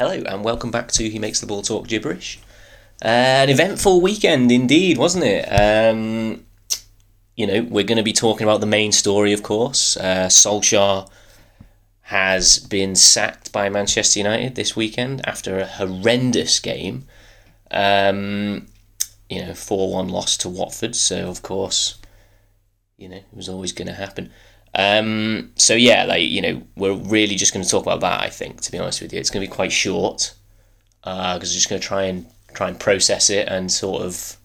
Hello, and welcome back to He Makes the Ball Talk Gibberish. Uh, an eventful weekend indeed, wasn't it? Um, you know, we're going to be talking about the main story, of course. Uh, Solskjaer has been sacked by Manchester United this weekend after a horrendous game. Um, you know, 4 1 loss to Watford, so of course, you know, it was always going to happen. Um, so yeah, like you know, we're really just going to talk about that. I think, to be honest with you, it's going to be quite short because uh, I'm just going to try and try and process it and sort of,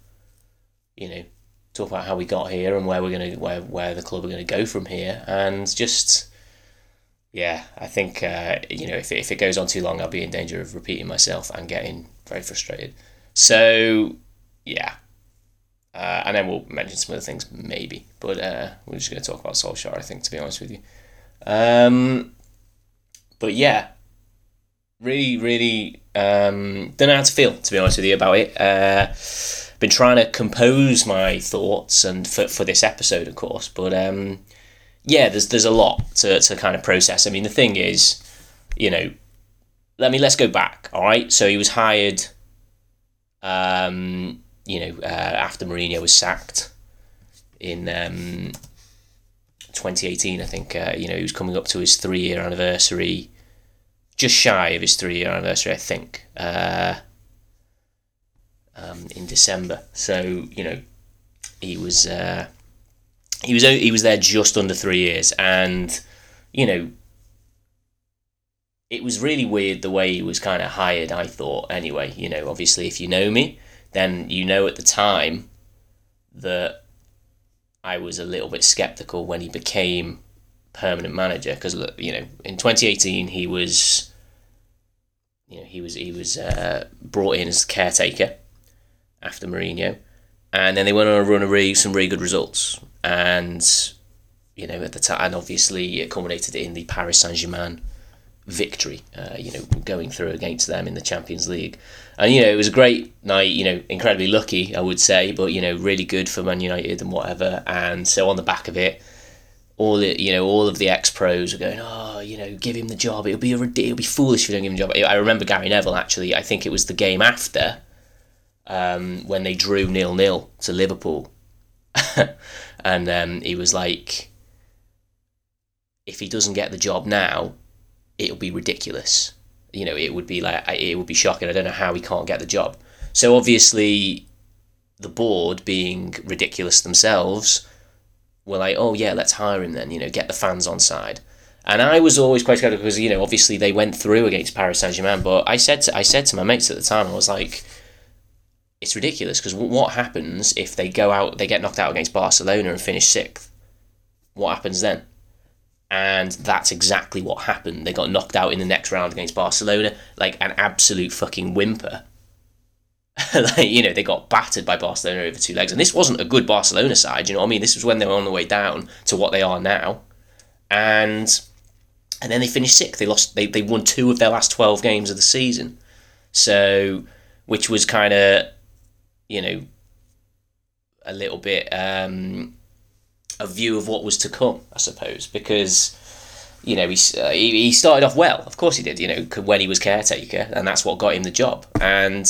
you know, talk about how we got here and where we're going to where where the club are going to go from here, and just yeah, I think uh, you know if it, if it goes on too long, I'll be in danger of repeating myself and getting very frustrated. So yeah, uh, and then we'll mention some other things, maybe. But uh, we're just going to talk about Solskjaer, I think, to be honest with you. Um, but yeah, really, really um, don't know how to feel, to be honest with you, about it. Uh, been trying to compose my thoughts and for, for this episode, of course. But um, yeah, there's there's a lot to, to kind of process. I mean, the thing is, you know, let me let's go back. All right, so he was hired. Um, you know, uh, after Mourinho was sacked in um, 2018, I think, uh, you know, he was coming up to his three year anniversary, just shy of his three year anniversary, I think, uh, um, in December. So, you know, he was. Uh, he was he was there just under three years, and you know, it was really weird the way he was kind of hired. I thought, anyway. You know, obviously, if you know me, then you know at the time that I was a little bit skeptical when he became permanent manager because you know in 2018 he was you know he was he was uh, brought in as caretaker after Mourinho and then they went on a run of really, some really good results. And you know at the time and obviously it culminated in the Paris Saint Germain victory, uh, you know, going through against them in the Champions League. And, you know, it was a great night, you know, incredibly lucky, I would say, but, you know, really good for Man United and whatever. And so on the back of it, all the, you know, all of the ex-pros were going, oh, you know, give him the job. It'll be a, it'll be foolish if you don't give him the job. I remember Gary Neville, actually, I think it was the game after um, when they drew nil-nil to Liverpool. and um, he was like, if he doesn't get the job now, it'll be ridiculous. You know, it would be like it would be shocking. I don't know how he can't get the job. So obviously, the board being ridiculous themselves were like, oh yeah, let's hire him then. You know, get the fans on side. And I was always quite skeptical because you know obviously they went through against Paris Saint Germain, but I said to, I said to my mates at the time, I was like, it's ridiculous because what happens if they go out, they get knocked out against Barcelona and finish sixth? What happens then? And that's exactly what happened. They got knocked out in the next round against Barcelona, like an absolute fucking whimper. like you know, they got battered by Barcelona over two legs, and this wasn't a good Barcelona side. You know what I mean? This was when they were on the way down to what they are now, and and then they finished sixth. They lost. They they won two of their last twelve games of the season, so which was kind of you know a little bit. Um, a view of what was to come, I suppose, because you know he, uh, he, started off well. Of course he did. You know when he was caretaker, and that's what got him the job. And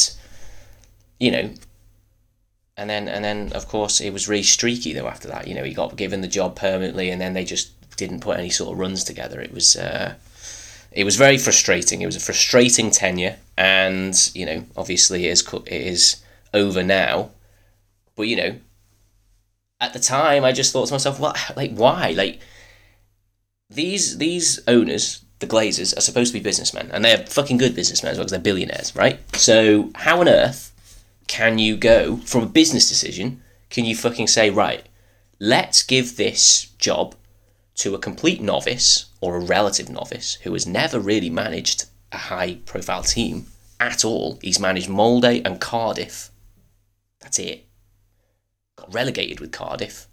you know, and then and then of course it was really streaky though. After that, you know, he got given the job permanently, and then they just didn't put any sort of runs together. It was. Uh, it was very frustrating. It was a frustrating tenure, and you know, obviously, it is it is over now. But you know, at the time, I just thought to myself, well, like, why? Like, these these owners, the Glazers, are supposed to be businessmen, and they're fucking good businessmen as well because they're billionaires, right? So, how on earth can you go from a business decision? Can you fucking say, right, let's give this job to a complete novice or a relative novice who has never really managed a high profile team at all? He's managed Molde and Cardiff. That's it got relegated with Cardiff.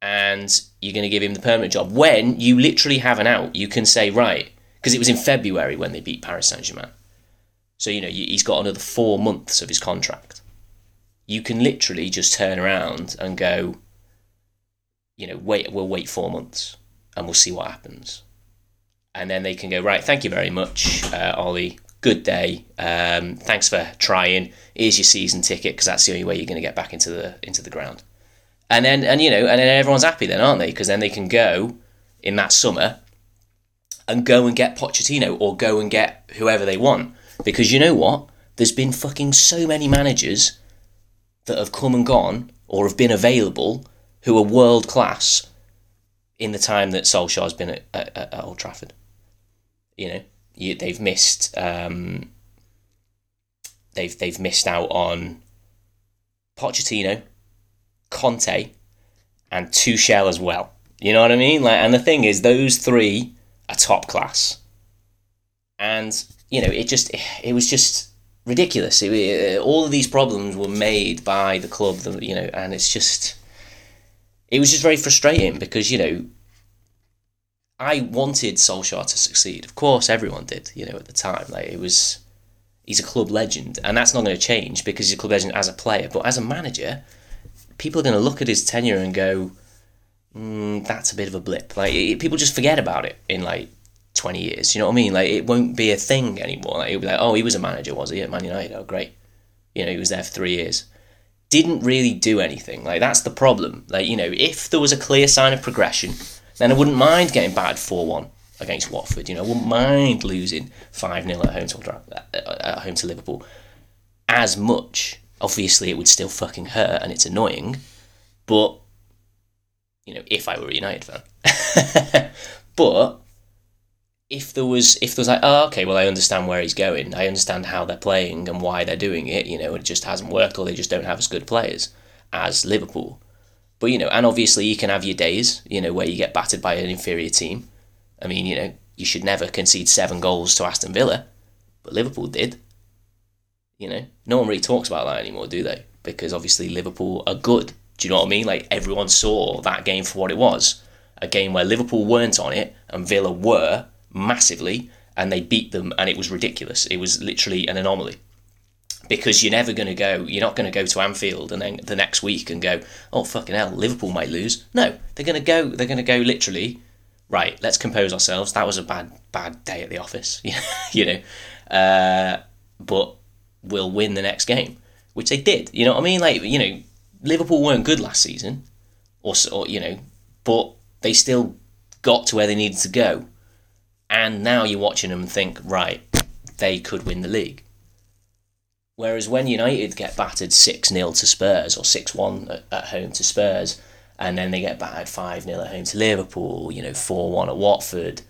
And you're going to give him the permanent job when you literally have an out. You can say, right, because it was in February when they beat Paris Saint Germain. So, you know, he's got another four months of his contract. You can literally just turn around and go, you know, wait, we'll wait four months and we'll see what happens. and then they can go right. Thank you very much, uh, Ollie. Good day. Um, thanks for trying. Here's your season ticket because that's the only way you're going to get back into the into the ground. And then and you know and then everyone's happy then, aren't they? Because then they can go in that summer and go and get Pochettino or go and get whoever they want. Because you know what? There's been fucking so many managers that have come and gone or have been available who are world class in the time that Solskjaer's been at, at, at Old Trafford. You know, you, they've missed um, they've they've missed out on Pochettino, Conte, and Tuchel as well. You know what I mean? Like, and the thing is, those three are top class, and you know, it just it was just ridiculous. It, it, all of these problems were made by the club, you know, and it's just it was just very frustrating because you know I wanted Solskjaer to succeed. Of course, everyone did. You know, at the time, like it was he's a club legend, and that's not going to change because he's a club legend as a player. But as a manager, people are going to look at his tenure and go, mm, "That's a bit of a blip." Like it, people just forget about it in like twenty years. You know what I mean? Like it won't be a thing anymore. Like, it'll be like, "Oh, he was a manager, was he at Man United? Oh, great." You know, he was there for three years. Didn't really do anything. Like that's the problem. Like you know, if there was a clear sign of progression, then I wouldn't mind getting battered four one against Watford. You know, I wouldn't mind losing five 0 at home to uh, at home to Liverpool as much. Obviously, it would still fucking hurt and it's annoying, but you know, if I were a United fan. but if there was if there was like, oh okay, well I understand where he's going. I understand how they're playing and why they're doing it, you know, it just hasn't worked or they just don't have as good players as Liverpool. But you know, and obviously you can have your days, you know, where you get battered by an inferior team. I mean, you know, you should never concede seven goals to Aston Villa, but Liverpool did. You know, no one really talks about that anymore, do they? Because obviously Liverpool are good. Do you know what I mean? Like everyone saw that game for what it was a game where Liverpool weren't on it and Villa were massively, and they beat them, and it was ridiculous. It was literally an anomaly because you're never going to go, you're not going to go to Anfield and then the next week and go, oh, fucking hell, Liverpool might lose. No, they're going to go, they're going to go literally, right, let's compose ourselves. That was a bad, bad day at the office, you know, uh, but we'll win the next game, which they did. You know what I mean? Like, you know, Liverpool weren't good last season, or, or you know, but they still got to where they needed to go. And now you're watching them and think, right, they could win the league Whereas when United get battered 6 0 to Spurs or 6 1 at home to Spurs, and then they get battered 5 0 at home to Liverpool, you know, 4 1 at Watford,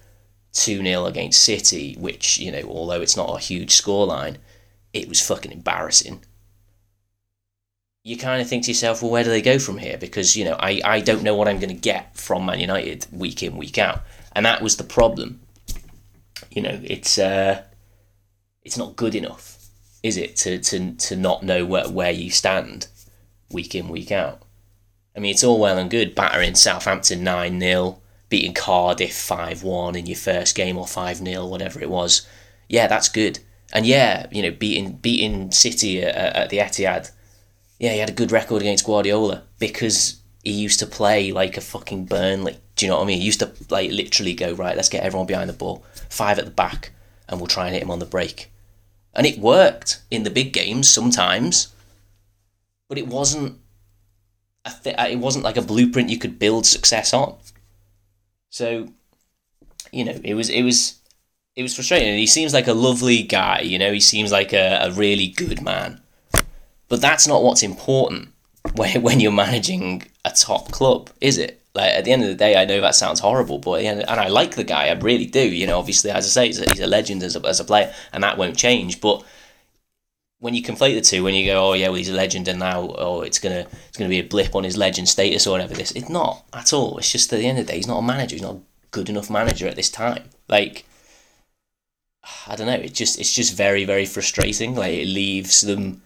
2 0 against City, which, you know, although it's not a huge scoreline, it was fucking embarrassing. You kind of think to yourself, well, where do they go from here? Because, you know, I, I don't know what I'm going to get from Man United week in, week out. And that was the problem. You know, it's uh, it's not good enough is it to, to, to not know where, where you stand week in, week out? I mean, it's all well and good battering Southampton 9 0, beating Cardiff 5 1 in your first game or 5 0, whatever it was. Yeah, that's good. And yeah, you know, beating beating City at, at the Etihad. Yeah, he had a good record against Guardiola because he used to play like a fucking Burnley. Do you know what I mean? He used to like literally go right. Let's get everyone behind the ball, five at the back, and we'll try and hit him on the break and it worked in the big games sometimes, but it wasn't. Th- uh, it wasn't like a blueprint you could build success on. So, you know, it was it was it was frustrating. He seems like a lovely guy, you know. He seems like a, a really good man, but that's not what's important when when you're managing a top club, is it? Like at the end of the day, I know that sounds horrible, but and I like the guy, I really do. You know, obviously, as I say, he's a, he's a legend as a, as a player, and that won't change. But when you conflate the two, when you go, oh yeah, well he's a legend, and now oh it's gonna it's gonna be a blip on his legend status or whatever. This it's not at all. It's just at the end of the day, he's not a manager. He's not a good enough manager at this time. Like I don't know. It just it's just very very frustrating. Like it leaves them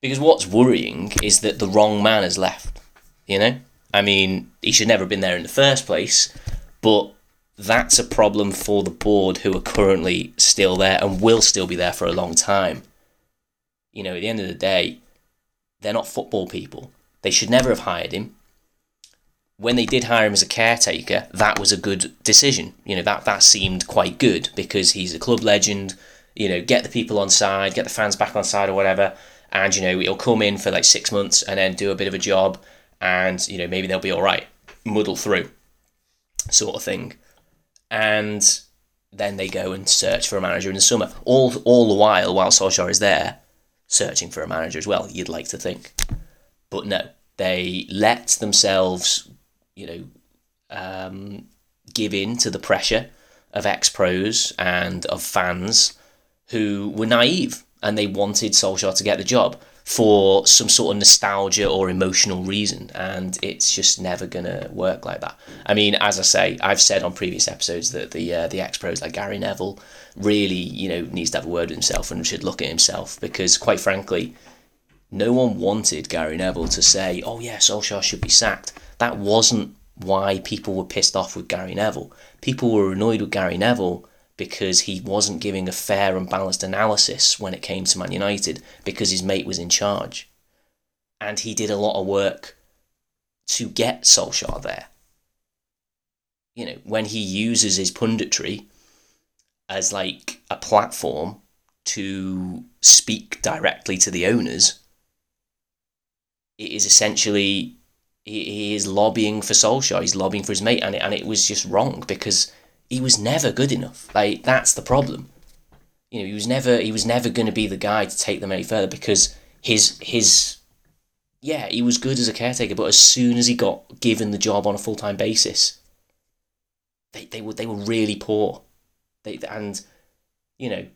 because what's worrying is that the wrong man has left. You know I mean, he should never have been there in the first place, but that's a problem for the board who are currently still there and will still be there for a long time. You know, at the end of the day, they're not football people. They should never have hired him. when they did hire him as a caretaker, that was a good decision. You know, that, that seemed quite good because he's a club legend. You know, get the people on side, get the fans back on side or whatever. And, you know, he'll come in for like six months and then do a bit of a job and, you know, maybe they'll be all right, muddle through sort of thing. And then they go and search for a manager in the summer. All, all the while, while Solskjaer is there, searching for a manager as well, you'd like to think. But no, they let themselves you know, um, give in to the pressure of ex pros and of fans who were naive and they wanted Solskjaer to get the job for some sort of nostalgia or emotional reason, and it's just never gonna work like that. I mean, as I say, I've said on previous episodes that the uh, the ex pros like Gary Neville really, you know, needs to have a word with himself and should look at himself because, quite frankly, no one wanted Gary Neville to say, "Oh yeah, Solskjaer should be sacked." that wasn't why people were pissed off with Gary Neville. People were annoyed with Gary Neville because he wasn't giving a fair and balanced analysis when it came to Man United because his mate was in charge. And he did a lot of work to get Solskjaer there. You know, when he uses his punditry as like a platform to speak directly to the owners, it is essentially he, he is lobbying for Solskjaer. He's lobbying for his mate, and it, and it was just wrong because he was never good enough. Like that's the problem. You know, he was never he was never going to be the guy to take them any further because his his yeah he was good as a caretaker, but as soon as he got given the job on a full time basis, they they were they were really poor. They and you know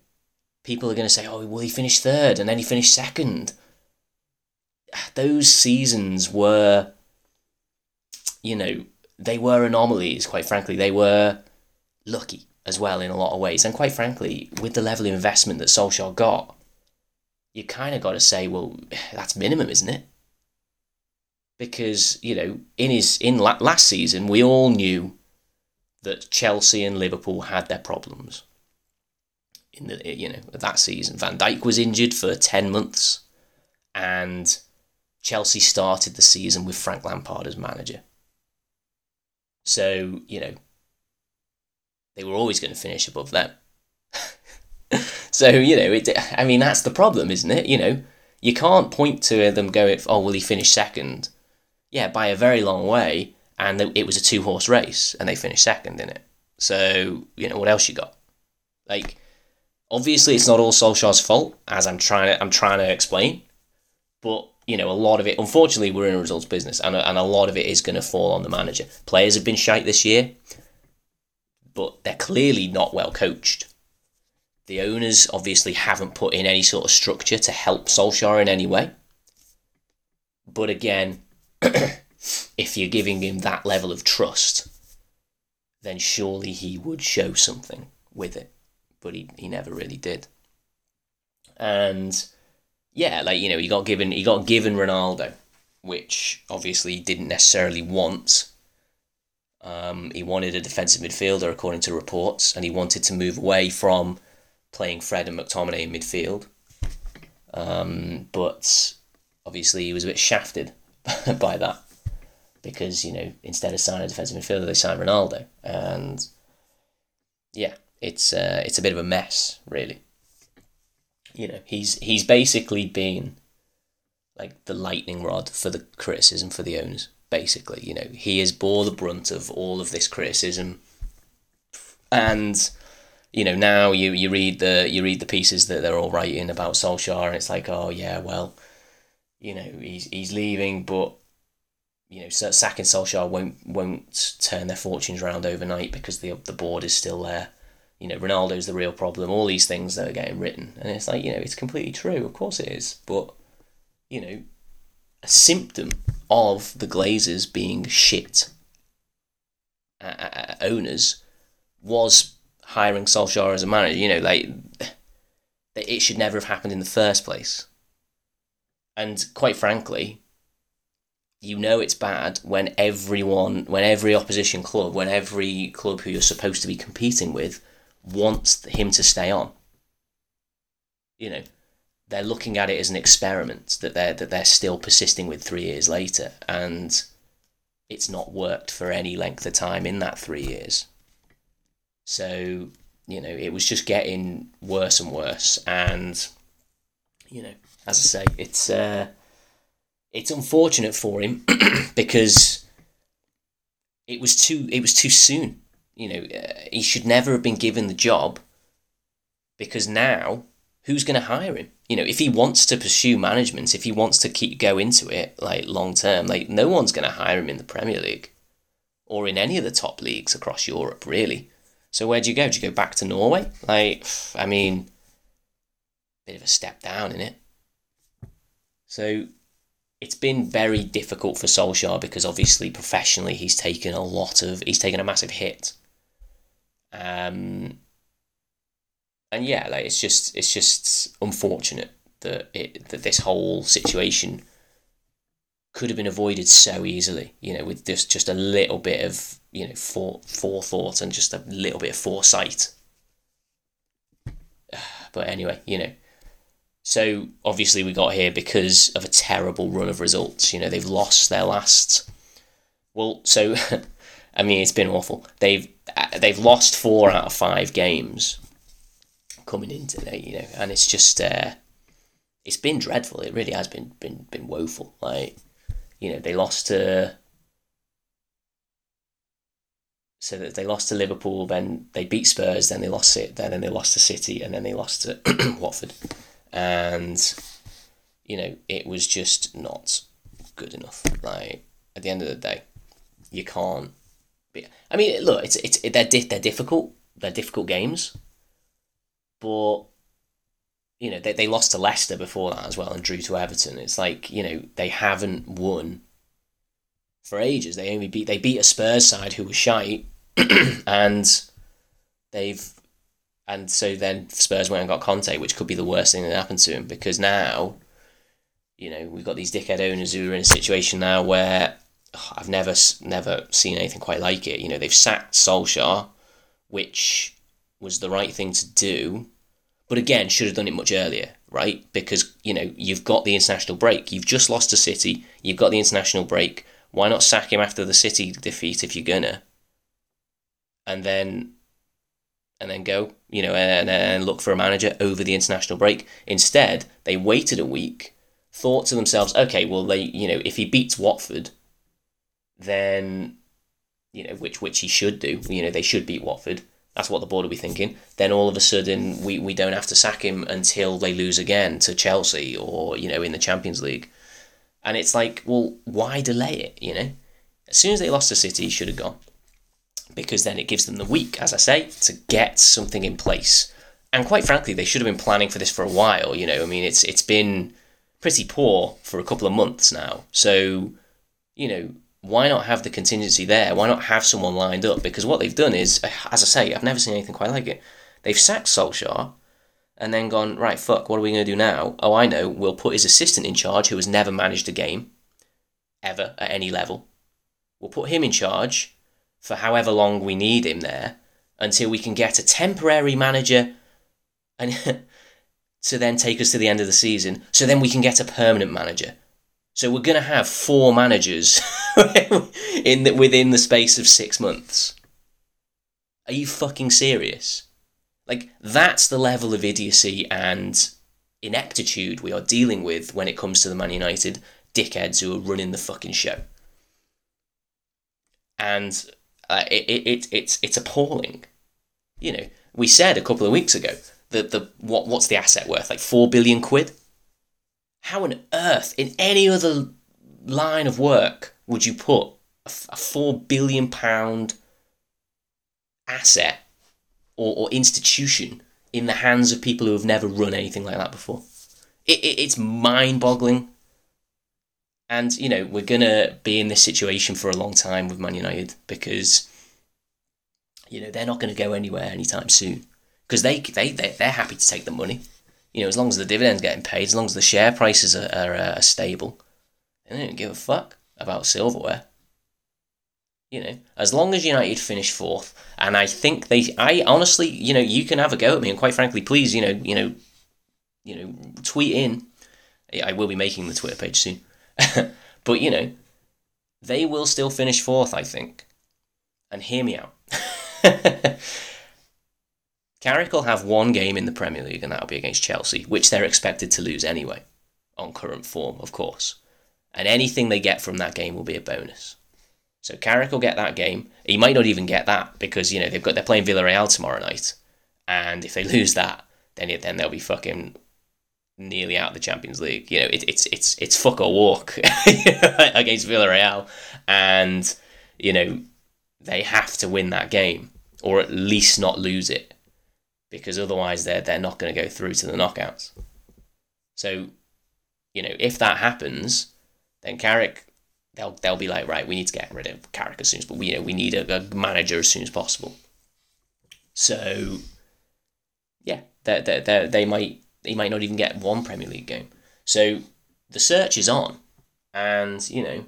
people are going to say, oh, well, he finished third and then he finished second. Those seasons were you know, they were anomalies, quite frankly. They were lucky as well in a lot of ways. And quite frankly, with the level of investment that Solskjaer got, you kind of got to say, well, that's minimum, isn't it? Because, you know, in his in la- last season, we all knew that Chelsea and Liverpool had their problems. In the you know that season, Van Dijk was injured for ten months, and Chelsea started the season with Frank Lampard as manager. So, you know, they were always going to finish above them. so, you know, it, I mean, that's the problem, isn't it? You know, you can't point to them going, oh, will he finish second? Yeah, by a very long way. And it was a two horse race and they finished second in it. So, you know, what else you got? Like, obviously it's not all Solskjaer's fault, as I'm trying to, I'm trying to explain. But you know, a lot of it, unfortunately, we're in a results business, and a, and a lot of it is going to fall on the manager. Players have been shite this year, but they're clearly not well coached. The owners obviously haven't put in any sort of structure to help Solskjaer in any way. But again, if you're giving him that level of trust, then surely he would show something with it. But he, he never really did. And yeah, like you know, he got given he got given Ronaldo, which obviously he didn't necessarily want. Um, he wanted a defensive midfielder, according to reports, and he wanted to move away from playing Fred and McTominay in midfield. Um, but obviously, he was a bit shafted by that because you know instead of signing a defensive midfielder, they signed Ronaldo, and yeah, it's uh, it's a bit of a mess, really you know, he's he's basically been like the lightning rod for the criticism for the owners. Basically, you know, he has bore the brunt of all of this criticism, and you know now you, you read the you read the pieces that they're all writing about Solskjaer, and it's like, oh yeah, well, you know, he's he's leaving, but you know, sacking Solskjaer won't won't turn their fortunes around overnight because the the board is still there you know, Ronaldo's the real problem, all these things that are getting written. And it's like, you know, it's completely true. Of course it is. But, you know, a symptom of the Glazers being shit uh, owners was hiring Solskjaer as a manager. You know, like, it should never have happened in the first place. And quite frankly, you know it's bad when everyone, when every opposition club, when every club who you're supposed to be competing with wants him to stay on. You know, they're looking at it as an experiment that they're that they're still persisting with three years later, and it's not worked for any length of time in that three years. So, you know, it was just getting worse and worse. And, you know, as I say, it's uh, it's unfortunate for him because it was too it was too soon. You know, uh, he should never have been given the job because now who's going to hire him? You know, if he wants to pursue management, if he wants to keep go into it like long term, like no one's going to hire him in the Premier League or in any of the top leagues across Europe, really. So where do you go? Do you go back to Norway? Like, I mean, bit of a step down in it. So it's been very difficult for Solskjaer because obviously professionally he's taken a lot of he's taken a massive hit. Um, and yeah, like it's just it's just unfortunate that it that this whole situation could have been avoided so easily. You know, with just just a little bit of you know fore, forethought and just a little bit of foresight. But anyway, you know. So obviously we got here because of a terrible run of results. You know, they've lost their last. Well, so I mean, it's been awful. They've uh, they've lost four out of five games coming in today, you know, and it's just uh, it's been dreadful. It really has been been been woeful. Like you know, they lost to so that they lost to Liverpool, then they beat Spurs, then they lost it, then they lost to City, and then they lost to Watford, and you know it was just not good enough. Like at the end of the day, you can't. Be, I mean, look, it's it's they're di- they're difficult. They're difficult games but you know they, they lost to Leicester before that as well and drew to Everton. It's like you know they haven't won for ages. They only beat they beat a Spurs side who was shite, and they've and so then Spurs went and got Conte, which could be the worst thing that happened to him because now, you know, we've got these dickhead owners who are in a situation now where I've never never seen anything quite like it. You know, they've sacked Solskjaer, which was the right thing to do, but again, should have done it much earlier, right? Because, you know, you've got the international break. You've just lost to City, you've got the international break. Why not sack him after the City defeat if you're gonna? And then and then go, you know, and, and look for a manager over the international break. Instead, they waited a week, thought to themselves, okay, well, they, you know, if he beats Watford, then, you know, which which he should do, you know, they should beat Watford. That's what the board will be thinking. Then all of a sudden, we, we don't have to sack him until they lose again to Chelsea or, you know, in the Champions League. And it's like, well, why delay it, you know? As soon as they lost to City, he should have gone. Because then it gives them the week, as I say, to get something in place. And quite frankly, they should have been planning for this for a while, you know? I mean, it's it's been pretty poor for a couple of months now. So, you know, why not have the contingency there? Why not have someone lined up? Because what they've done is, as I say, I've never seen anything quite like it. They've sacked Solskjaer and then gone, right, fuck, what are we going to do now? Oh, I know, we'll put his assistant in charge who has never managed a game, ever, at any level. We'll put him in charge for however long we need him there until we can get a temporary manager and to then take us to the end of the season so then we can get a permanent manager so we're going to have four managers in the, within the space of six months. Are you fucking serious? Like that's the level of idiocy and ineptitude we are dealing with when it comes to the Man United dickheads who are running the fucking show. And uh, it, it, it, it's it's appalling. You know, we said a couple of weeks ago that the what what's the asset worth? Like four billion quid. How on earth, in any other line of work, would you put a, four billion pound asset or, or institution in the hands of people who have never run anything like that before? It, it, it's mind boggling. And, you know, we're to be in this situation for a long time with Man United because, you know, they're not going to go anywhere anytime soon because they, they, they, they're happy to take the money you know, as long as the dividends getting paid, as long as the share prices are, are, uh, are stable, they don't give a fuck about silverware. You know, as long as United finish fourth, and I think they, I honestly, you know, you can have a go at me, and quite frankly, please, you know, you know, you know, tweet in. I will be making the Twitter page soon, but you know, they will still finish fourth, I think. And hear me out. Carrick will have one game in the Premier League, and that'll be against Chelsea, which they're expected to lose anyway, on current form, of course. And anything they get from that game will be a bonus. So Carrick will get that game. He might not even get that because you know they've got they're playing Villarreal tomorrow night, and if they lose that, then then they'll be fucking nearly out of the Champions League. You know, it, it's it's it's fuck or walk against Villarreal, and you know they have to win that game or at least not lose it because otherwise they're they're not going to go through to the knockouts. So, you know, if that happens, then Carrick they'll they'll be like, right, we need to get rid of Carrick as soon as, but you know, we need a, a manager as soon as possible. So, yeah, they they they might he might not even get one Premier League game. So the search is on, and you know,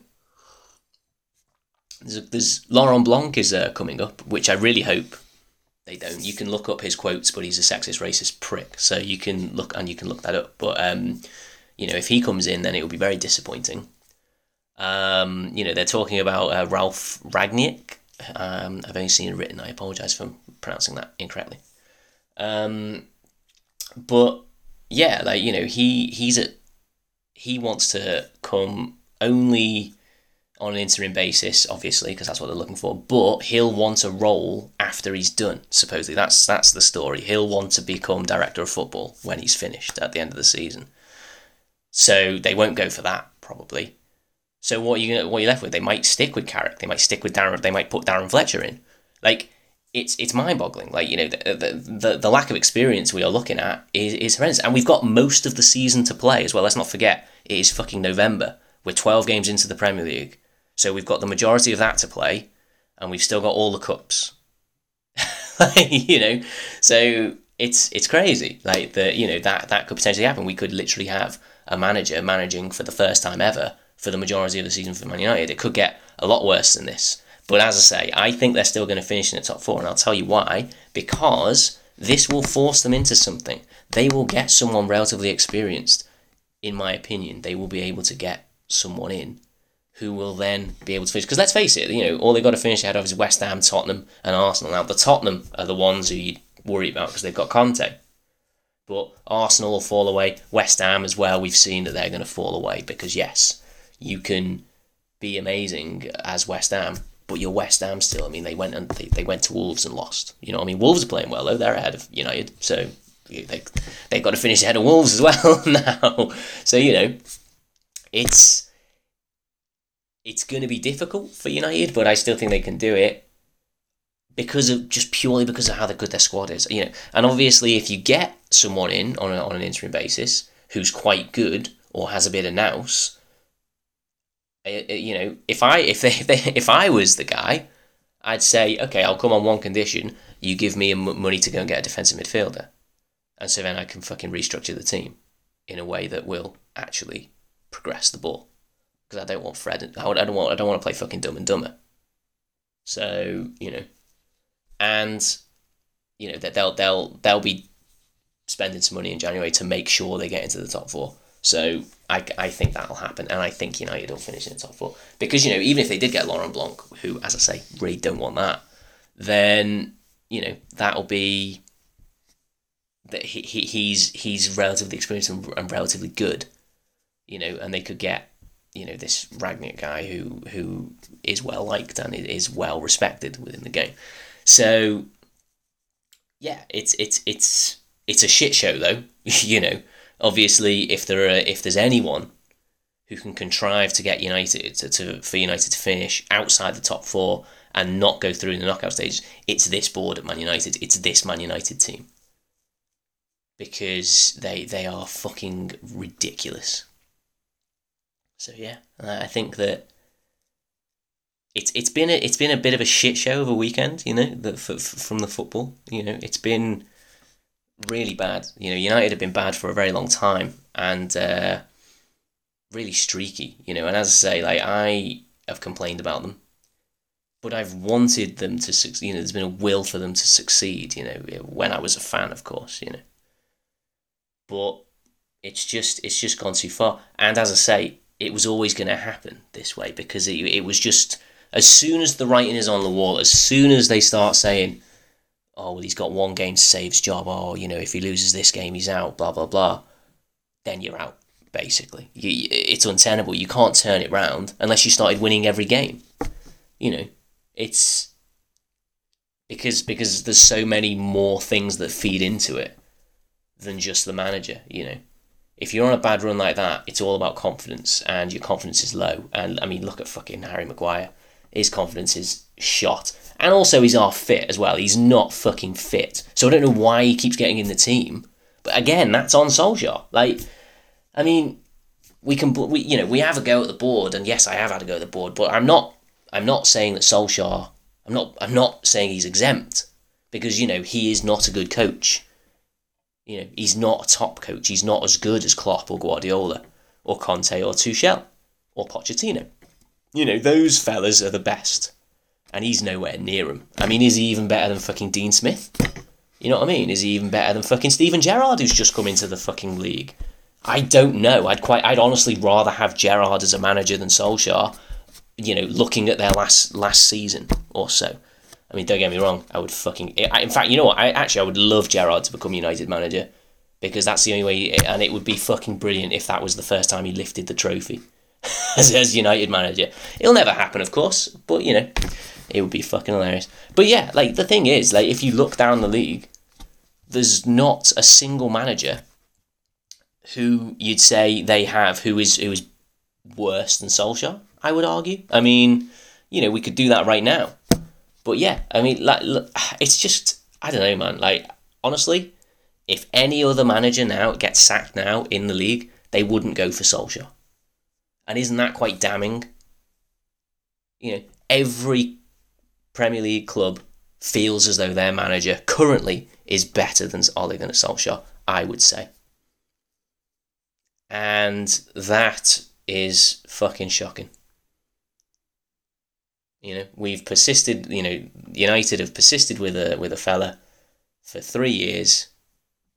there's, there's Laurent Blanc is uh, coming up, which I really hope they don't. You can look up his quotes, but he's a sexist, racist prick. So you can look and you can look that up. But um, you know, if he comes in, then it will be very disappointing. Um, you know, they're talking about uh, Ralf Rangnick. Um, I've only seen it written. I apologise for pronouncing that incorrectly. Um, but yeah, like you know, he he's a he wants to come only on an interim basis, obviously, because that's what they're looking for. But he'll want a role after he's done. Supposedly, that's that's the story. He'll want to become director of football when he's finished at the end of the season. So they won't go for that probably. So what are you what are you left with? They might stick with Carrick. They might stick with Darren. They might put Darren Fletcher in. Like it's it's mind boggling. Like you know the, the, the the lack of experience we are looking at is is horrendous, and we've got most of the season to play as well. Let's not forget it is fucking November. We're twelve games into the Premier League. So we've got the majority of that to play, and we've still got all the cups. you know, so it's it's crazy. Like the you know that that could potentially happen. We could literally have a manager managing for the first time ever for the majority of the season for Man United. It could get a lot worse than this. But as I say, I think they're still going to finish in the top four, and I'll tell you why. Because this will force them into something. They will get someone relatively experienced. In my opinion, they will be able to get someone in who will then be able to finish. Because let's face it, you know, all they've got to finish ahead of is West Ham, Tottenham, and Arsenal. Now, the Tottenham are the ones who you worry about because they've got Conte. But Arsenal will fall away. West Ham as well, we've seen that they're going to fall away because, yes, you can be amazing as West Ham, but you're West Ham still. I mean, they went and they, they went to Wolves and lost. You know, I mean, Wolves are playing well though; they're ahead of United, so they they've got to finish ahead of Wolves as well now. So you know, it's it's going to be difficult for United, but I still think they can do it because of just purely because of how good their squad is. You know, and obviously, if you get someone in on, a, on an interim basis who's quite good or has a bit of nous, eh, eh, you know, if I if they, if, they, if I was the guy, I'd say, okay, I'll come on one condition: you give me money to go and get a defensive midfielder, and so then I can fucking restructure the team in a way that will actually progress the ball because I don't want Fred. I don't want. I don't want to play fucking Dumb and Dumber. So you know, and you know that they'll they'll they'll be spending some money in January to make sure they get into the top four. So I, I think that'll happen, and I think United will finish in the top four because you know even if they did get Laurent Blanc, who as I say really don't want that, then you know that'll be that he, he he's he's relatively experienced and, and relatively good, you know, and they could get you know this Rangnick guy who who is well liked and is well respected within the game. So yeah, it's it's it's it's a shit show though. you know, obviously if there are if there's anyone who can contrive to get United to, to for United to finish outside the top four and not go through in the knockout stages, it's this board at Man United. It's this Man United team because they they are fucking ridiculous. So yeah, I think that it's it's been a it's been a bit of a shit show of a weekend, you know, the, for, from the football. You know, it's been really bad. You know, United have been bad for a very long time and uh, really streaky. You know, and as I say, like I have complained about them, but I've wanted them to succeed. You know, there's been a will for them to succeed. You know, when I was a fan, of course. You know, but it's just it's just gone too far. And as I say, it was always going to happen this way because it, it was just as soon as the writing is on the wall, as soon as they start saying, oh, well, he's got one game to save his job, oh, you know, if he loses this game, he's out, blah, blah, blah, then you're out, basically. You, it's untenable. You can't turn it round unless you started winning every game. You know, it's because because there's so many more things that feed into it than just the manager, you know. If you're on a bad run like that, it's all about confidence, and your confidence is low. And I mean, look at fucking Harry Maguire his confidence is shot. And also, he's half fit as well. He's not fucking fit. So I don't know why he keeps getting in the team. But again, that's on Solskjaer. Like, I mean, we can, we, you know, we have a go at the board, and yes, I have had a go at the board. But I'm not, I'm not saying that Solskjaer. I'm not, I'm not saying he's exempt because you know he is not a good coach. You know, he's not a top coach. He's not as good as Klopp or Guardiola or Conte or Tuchel or Pochettino. You know, those fellas are the best. And he's nowhere near them. I mean, is he even better than fucking Dean Smith? You know what I mean? Is he even better than fucking Steven Gerrard, who's just come into the fucking league? I don't know. I'd quite, I'd honestly rather have Gerrard as a manager than Solskjaer. You know, looking at their last last season or so. I mean, don't get me wrong. I would fucking. In fact, you know what? I actually I would love Gerrard to become United manager because that's the only way. And it would be fucking brilliant if that was the first time he lifted the trophy. as, as United manager. It'll never happen, of course, but you know, it would be fucking hilarious. But yeah, like the thing is, like if you look down the league, there's not a single manager who you'd say they have who is who is worse than Solskjaer. I would argue. I mean, you know, we could do that right now. But yeah, I mean, like, look, it's just I don't know, man. Like, honestly, if any other manager now gets sacked now in the league, they wouldn't go for Solskjaer. And isn't that quite damning? You know, every Premier League club feels as though their manager currently is better than Ole Gunnar Solskjaer, I would say. And that is fucking shocking. You know, we've persisted, you know, United have persisted with a with a fella for three years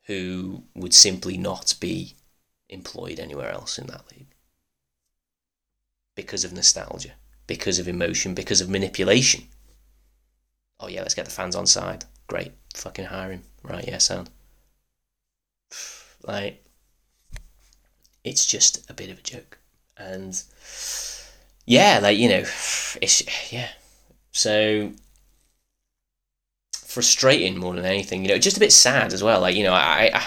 who would simply not be employed anywhere else in that league because of nostalgia, because of emotion, because of manipulation. Oh yeah, let's get the fans on side. Great, fucking hire him. Right, yeah, sound. Like, it's just a bit of a joke, and yeah, like you know, it's yeah. So frustrating more than anything. You know, just a bit sad as well. Like you know, I, I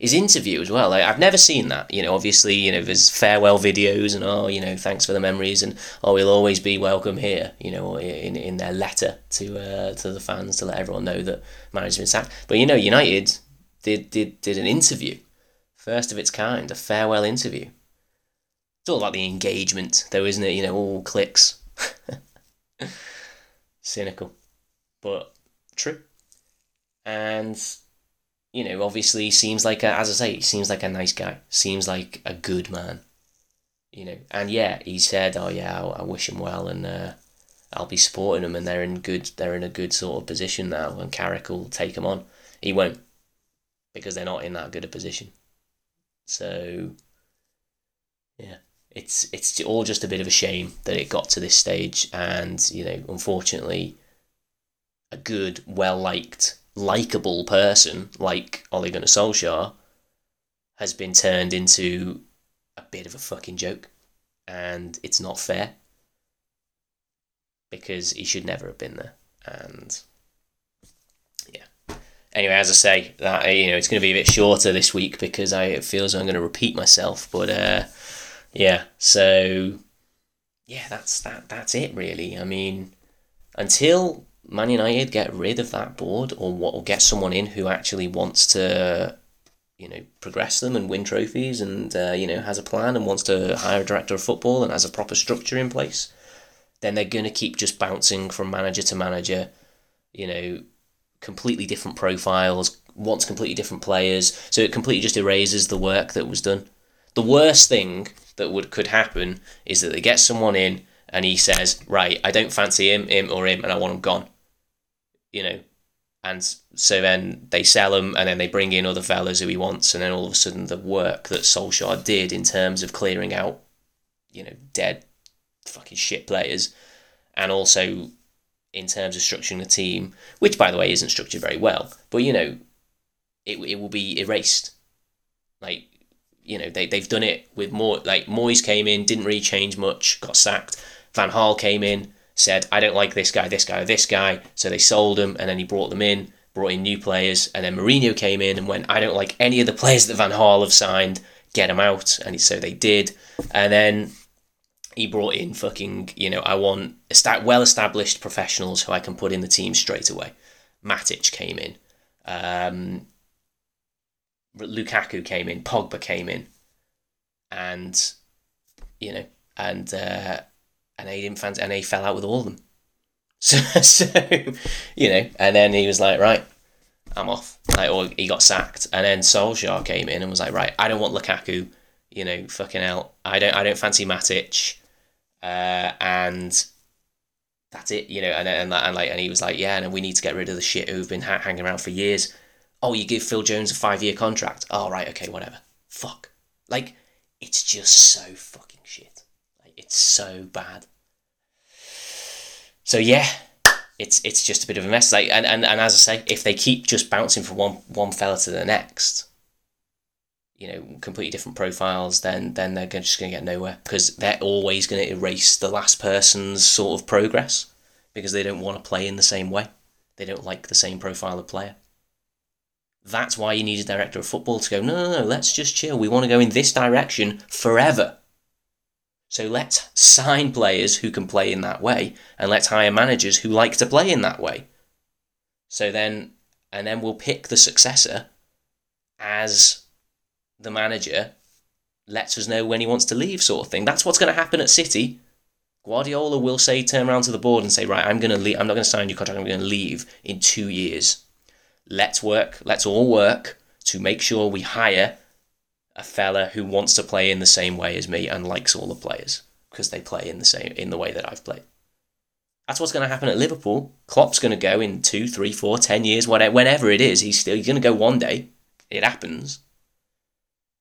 his interview as well. Like, I've never seen that. You know, obviously, you know, there's farewell videos and oh, you know, thanks for the memories and oh, we'll always be welcome here. You know, in in their letter to uh, to the fans to let everyone know that manager's been sacked. But you know, United did did did an interview, first of its kind, a farewell interview. It's all about the engagement, though, isn't it? You know, all clicks. Cynical, but true. And you know, obviously seems like a, as I say, seems like a nice guy. Seems like a good man. You know, and yeah, he said, "Oh yeah, I, I wish him well, and uh, I'll be supporting him, and they're in good, they're in a good sort of position now, and Carrick will take him on. He won't, because they're not in that good a position. So, yeah, it's it's all just a bit of a shame that it got to this stage, and you know, unfortunately, a good, well liked likable person like Ole Gunnar Solskjaer has been turned into a bit of a fucking joke, and it's not fair because he should never have been there. And yeah. Anyway, as I say, that you know, it's going to be a bit shorter this week because I it feels I'm going to repeat myself. But uh, yeah, so yeah, that's that. That's it really. I mean, until Man United get rid of that board or what or get someone in who actually wants to you know progress them and win trophies and uh, you know has a plan and wants to hire a director of football and has a proper structure in place then they're going to keep just bouncing from manager to manager you know completely different profiles wants completely different players so it completely just erases the work that was done the worst thing that would could happen is that they get someone in and he says right i don't fancy him him or him and i want him gone you know, and so then they sell him, and then they bring in other fellas who he wants, and then all of a sudden the work that Solskjaer did in terms of clearing out you know, dead fucking shit players, and also in terms of structuring the team, which by the way isn't structured very well, but you know, it it will be erased. Like you know, they they've done it with more like Moyes came in, didn't really change much, got sacked. Van Gaal came in, said, I don't like this guy, this guy, or this guy, so they sold him and then he brought them in, brought in new players, and then Mourinho came in and went, I don't like any of the players that Van Gaal have signed, get them out, and so they did. And then he brought in fucking, you know, I want well established professionals who I can put in the team straight away. Matic came in. Um, Lukaku came in. Pogba came in. And, you know, and uh, and he didn't fancy, and he fell out with all of them. So, so you know, and then he was like, right, I'm off. Like, or he got sacked, and then Solskjaer came in and was like, right, I don't want Lukaku. You know, fucking hell, I don't, I don't fancy Matic uh, and that's it, you know. And and, and like, and he was like, yeah, and we need to get rid of the shit who've been ha- hanging around for years. Oh, you give Phil Jones a five year contract. Oh, right, okay, whatever. Fuck. Like, it's just so fucking shit. Like, it's so bad. So yeah, it's it's just a bit of a mess. Like, and, and, and as I say, if they keep just bouncing from one one fella to the next, you know completely different profiles then then they're just going to get nowhere because they're always going to erase the last person's sort of progress because they don't want to play in the same way they don't like the same profile of player that's why you need a director of football to go no no no let's just chill we want to go in this direction forever so let's sign players who can play in that way and let's hire managers who like to play in that way so then and then we'll pick the successor as the manager lets us know when he wants to leave, sort of thing. That's what's going to happen at City. Guardiola will say, turn around to the board and say, right, I'm going to leave. I'm not going to sign your contract. I'm going to leave in two years. Let's work. Let's all work to make sure we hire a fella who wants to play in the same way as me and likes all the players because they play in the same in the way that I've played. That's what's going to happen at Liverpool. Klopp's going to go in two, three, four, ten years, whatever, whenever it is. He's still he's going to go one day. It happens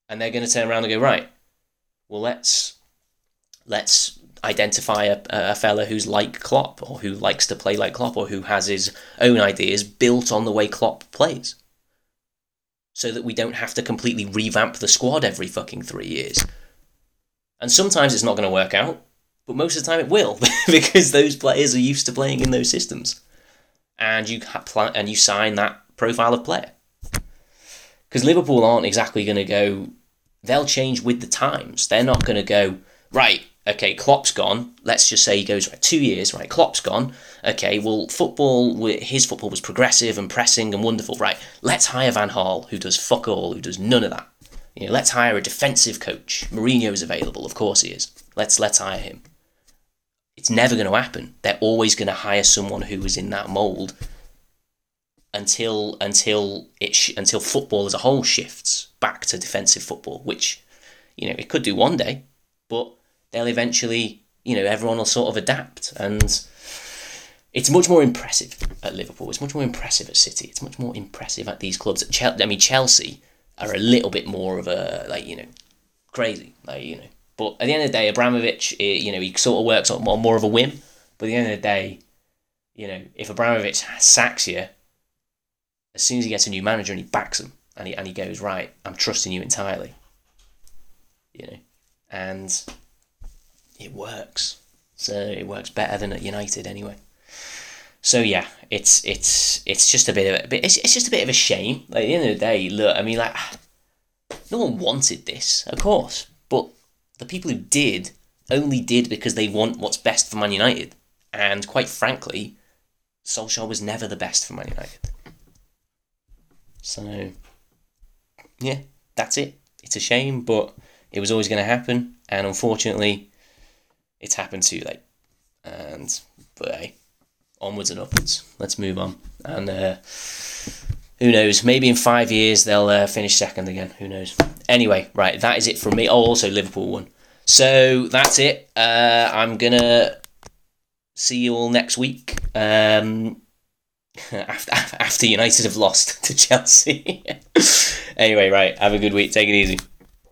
and they're going to turn around and go right. Well, let's let's identify a, a fella who's like Klopp or who likes to play like Klopp or who has his own ideas built on the way Klopp plays. So that we don't have to completely revamp the squad every fucking three years. And sometimes it's not going to work out, but most of the time it will because those players are used to playing in those systems, and you and you sign that profile of player. Because Liverpool aren't exactly going to go they'll change with the times. They're not going to go, right, okay, Klopp's gone. Let's just say he goes, right, two years, right, Klopp's gone. Okay, well, football, his football was progressive and pressing and wonderful. Right, let's hire Van Gaal, who does fuck all, who does none of that. You know, let's hire a defensive coach. Mourinho is available, of course he is. Let's let's hire him. It's never going to happen. They're always going to hire someone who is in that mold until until it sh- until football as a whole shifts back to defensive football, which you know it could do one day, but they'll eventually you know everyone will sort of adapt and. It's much more impressive at Liverpool. It's much more impressive at City. It's much more impressive at these clubs. At I mean, Chelsea are a little bit more of a like you know crazy, like you know. But at the end of the day, Abramovich, eh, you know, he sort of works on more of a whim. But at the end of the day, you know, if Abramovich sacks you, as soon as he gets a new manager and he backs him and he, and he goes, right, I'm trusting you entirely. You know, and it works. So it works better than at United anyway. So yeah, it's it's it's just a bit of a it's, it's just a bit of a shame. Like at the end of the day, look, I mean, like no one wanted this, of course, but the people who did only did because they want what's best for Man United. And quite frankly, Solskjaer was never the best for Man United. So, yeah, that's it. It's a shame, but it was always going to happen, and unfortunately, it's happened too late. And but hey, onwards and upwards. Let's move on. And uh, who knows? Maybe in five years they'll uh, finish second again. Who knows? Anyway, right, that is it from me. Oh, also Liverpool won. So that's it. Uh, I'm gonna see you all next week. Um, after, after United have lost to Chelsea. anyway, right, have a good week. Take it easy.